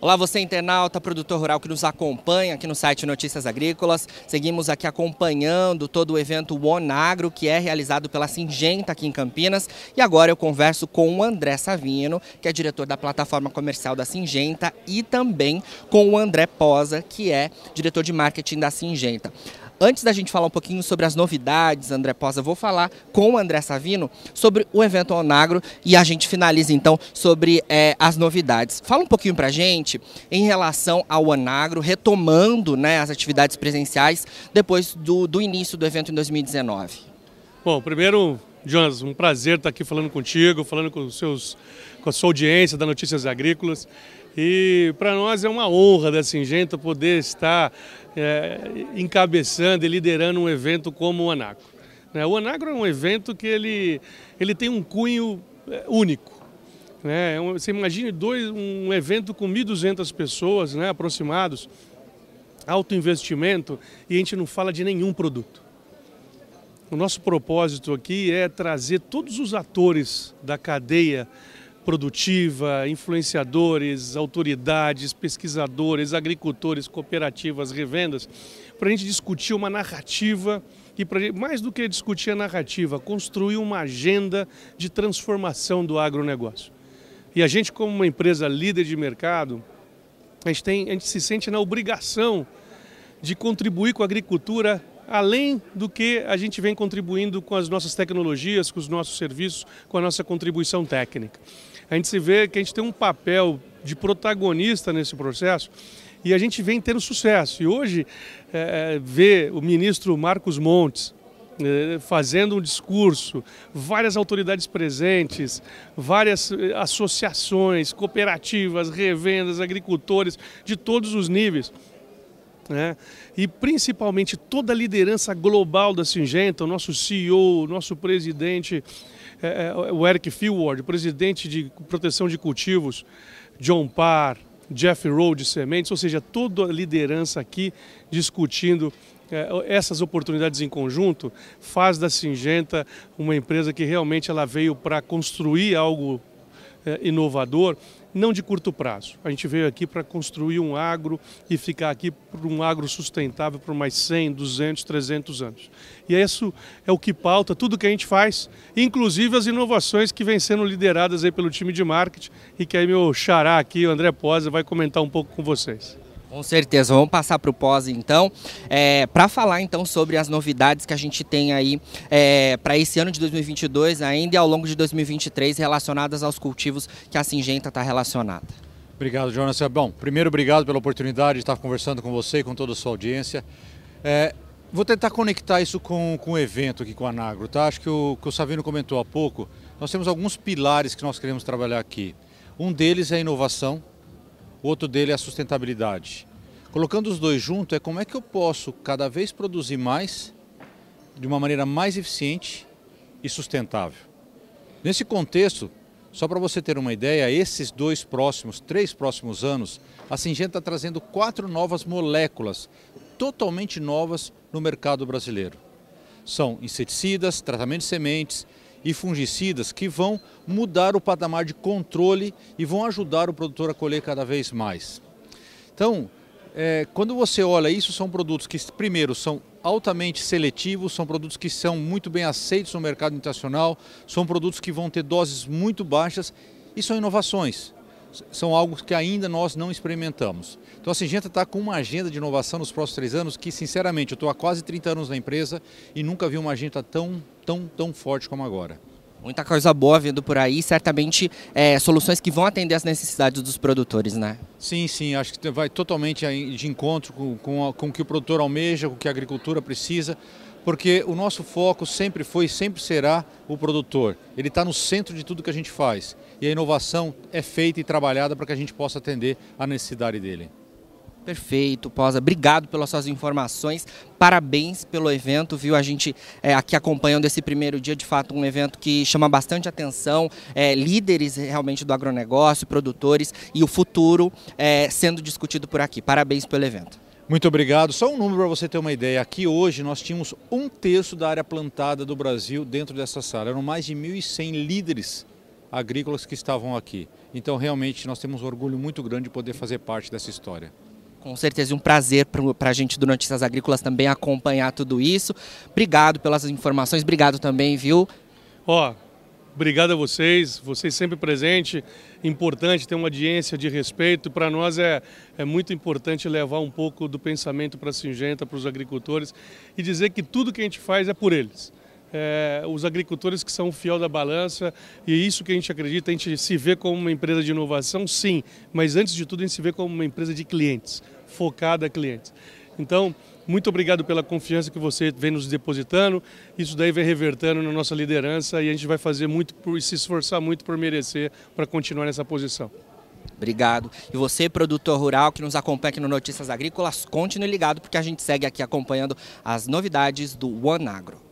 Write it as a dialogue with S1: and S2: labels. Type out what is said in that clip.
S1: Olá, você internauta, produtor rural que nos acompanha aqui no site Notícias Agrícolas. Seguimos aqui acompanhando todo o evento One Agro, que é realizado pela Singenta aqui em Campinas. E agora eu converso com o André Savino, que é diretor da plataforma comercial da Singenta, e também com o André Posa, que é diretor de marketing da Singenta. Antes da gente falar um pouquinho sobre as novidades, André Posa, vou falar com o André Savino sobre o evento Onagro e a gente finaliza então sobre é, as novidades. Fala um pouquinho pra gente em relação ao Onagro, retomando né, as atividades presenciais depois do, do início do evento em 2019.
S2: Bom, primeiro, Jonas, um prazer estar aqui falando contigo, falando com, seus, com a sua audiência da Notícias Agrícolas. E para nós é uma honra da Singenta poder estar é, encabeçando e liderando um evento como o Anagro. Né? O Anagro é um evento que ele, ele tem um cunho é, único. Né? É você imagine dois, um evento com 1.200 pessoas né, aproximados, alto investimento, e a gente não fala de nenhum produto. O nosso propósito aqui é trazer todos os atores da cadeia produtiva, influenciadores, autoridades, pesquisadores, agricultores, cooperativas, revendas, para a gente discutir uma narrativa e para mais do que discutir a narrativa, construir uma agenda de transformação do agronegócio. E a gente, como uma empresa líder de mercado, a gente, tem, a gente se sente na obrigação de contribuir com a agricultura além do que a gente vem contribuindo com as nossas tecnologias, com os nossos serviços, com a nossa contribuição técnica a gente se vê que a gente tem um papel de protagonista nesse processo e a gente vem tendo sucesso. E hoje, é, é ver o ministro Marcos Montes é, fazendo um discurso, várias autoridades presentes, várias é, associações, cooperativas, revendas, agricultores de todos os níveis. Né? E principalmente toda a liderança global da Singenta, o nosso CEO, o nosso presidente é, é, o Eric Philward, presidente de proteção de cultivos, John Parr, Jeff Rowe de sementes, ou seja, toda a liderança aqui discutindo é, essas oportunidades em conjunto faz da Singenta uma empresa que realmente ela veio para construir algo é, inovador não de curto prazo. A gente veio aqui para construir um agro e ficar aqui por um agro sustentável por mais 100, 200, 300 anos. E isso é o que pauta tudo que a gente faz, inclusive as inovações que vêm sendo lideradas aí pelo time de marketing e que aí meu xará aqui, o André Posa, vai comentar um pouco com vocês.
S1: Com certeza, vamos passar para o pós então, é, para falar então sobre as novidades que a gente tem aí é, para esse ano de 2022 ainda e ao longo de 2023 relacionadas aos cultivos que a Singenta está relacionada.
S3: Obrigado, Jonas. Bom, primeiro obrigado pela oportunidade de estar conversando com você e com toda a sua audiência. É, vou tentar conectar isso com, com o evento aqui com a Nagro, tá? Acho que o, que o Savino comentou há pouco, nós temos alguns pilares que nós queremos trabalhar aqui. Um deles é a inovação, outro dele é a sustentabilidade. Colocando os dois juntos é como é que eu posso cada vez produzir mais de uma maneira mais eficiente e sustentável. Nesse contexto, só para você ter uma ideia, esses dois próximos, três próximos anos, a Singenta está trazendo quatro novas moléculas totalmente novas no mercado brasileiro. São inseticidas, tratamento de sementes, e fungicidas que vão mudar o patamar de controle e vão ajudar o produtor a colher cada vez mais. Então, é, quando você olha isso, são produtos que, primeiro, são altamente seletivos, são produtos que são muito bem aceitos no mercado internacional, são produtos que vão ter doses muito baixas e são inovações. São algo que ainda nós não experimentamos. Então a Singenta está com uma agenda de inovação nos próximos três anos que, sinceramente, eu estou há quase 30 anos na empresa e nunca vi uma agenda tão, tão, tão forte como agora.
S1: Muita coisa boa vindo por aí, certamente é, soluções que vão atender às necessidades dos produtores, né?
S3: Sim, sim, acho que vai totalmente de encontro com, com, com o que o produtor almeja, com o que a agricultura precisa, porque o nosso foco sempre foi e sempre será o produtor. Ele está no centro de tudo que a gente faz e a inovação é feita e trabalhada para que a gente possa atender a necessidade dele.
S1: Perfeito, Posa. Obrigado pelas suas informações. Parabéns pelo evento, viu? A gente é, aqui acompanhando esse primeiro dia, de fato, um evento que chama bastante atenção. É, líderes realmente do agronegócio, produtores e o futuro é, sendo discutido por aqui. Parabéns pelo evento.
S3: Muito obrigado. Só um número para você ter uma ideia. Aqui hoje nós tínhamos um terço da área plantada do Brasil dentro dessa sala. Eram mais de 1.100 líderes agrícolas que estavam aqui. Então, realmente, nós temos um orgulho muito grande de poder fazer parte dessa história.
S1: Com certeza, um prazer para a gente do Notícias Agrícolas também acompanhar tudo isso. Obrigado pelas informações, obrigado também, viu?
S2: Ó, obrigado a vocês, vocês sempre presentes. Importante ter uma audiência de respeito. Para nós é, é muito importante levar um pouco do pensamento para a Singenta, para os agricultores e dizer que tudo que a gente faz é por eles é, os agricultores que são o fiel da balança e isso que a gente acredita, a gente se vê como uma empresa de inovação, sim, mas antes de tudo a gente se vê como uma empresa de clientes, focada a clientes. Então, muito obrigado pela confiança que você vem nos depositando. Isso daí vai revertendo na nossa liderança e a gente vai fazer muito por se esforçar muito por merecer para continuar nessa posição.
S1: Obrigado. E você, produtor rural que nos acompanha aqui no Notícias Agrícolas, continue ligado porque a gente segue aqui acompanhando as novidades do One Agro.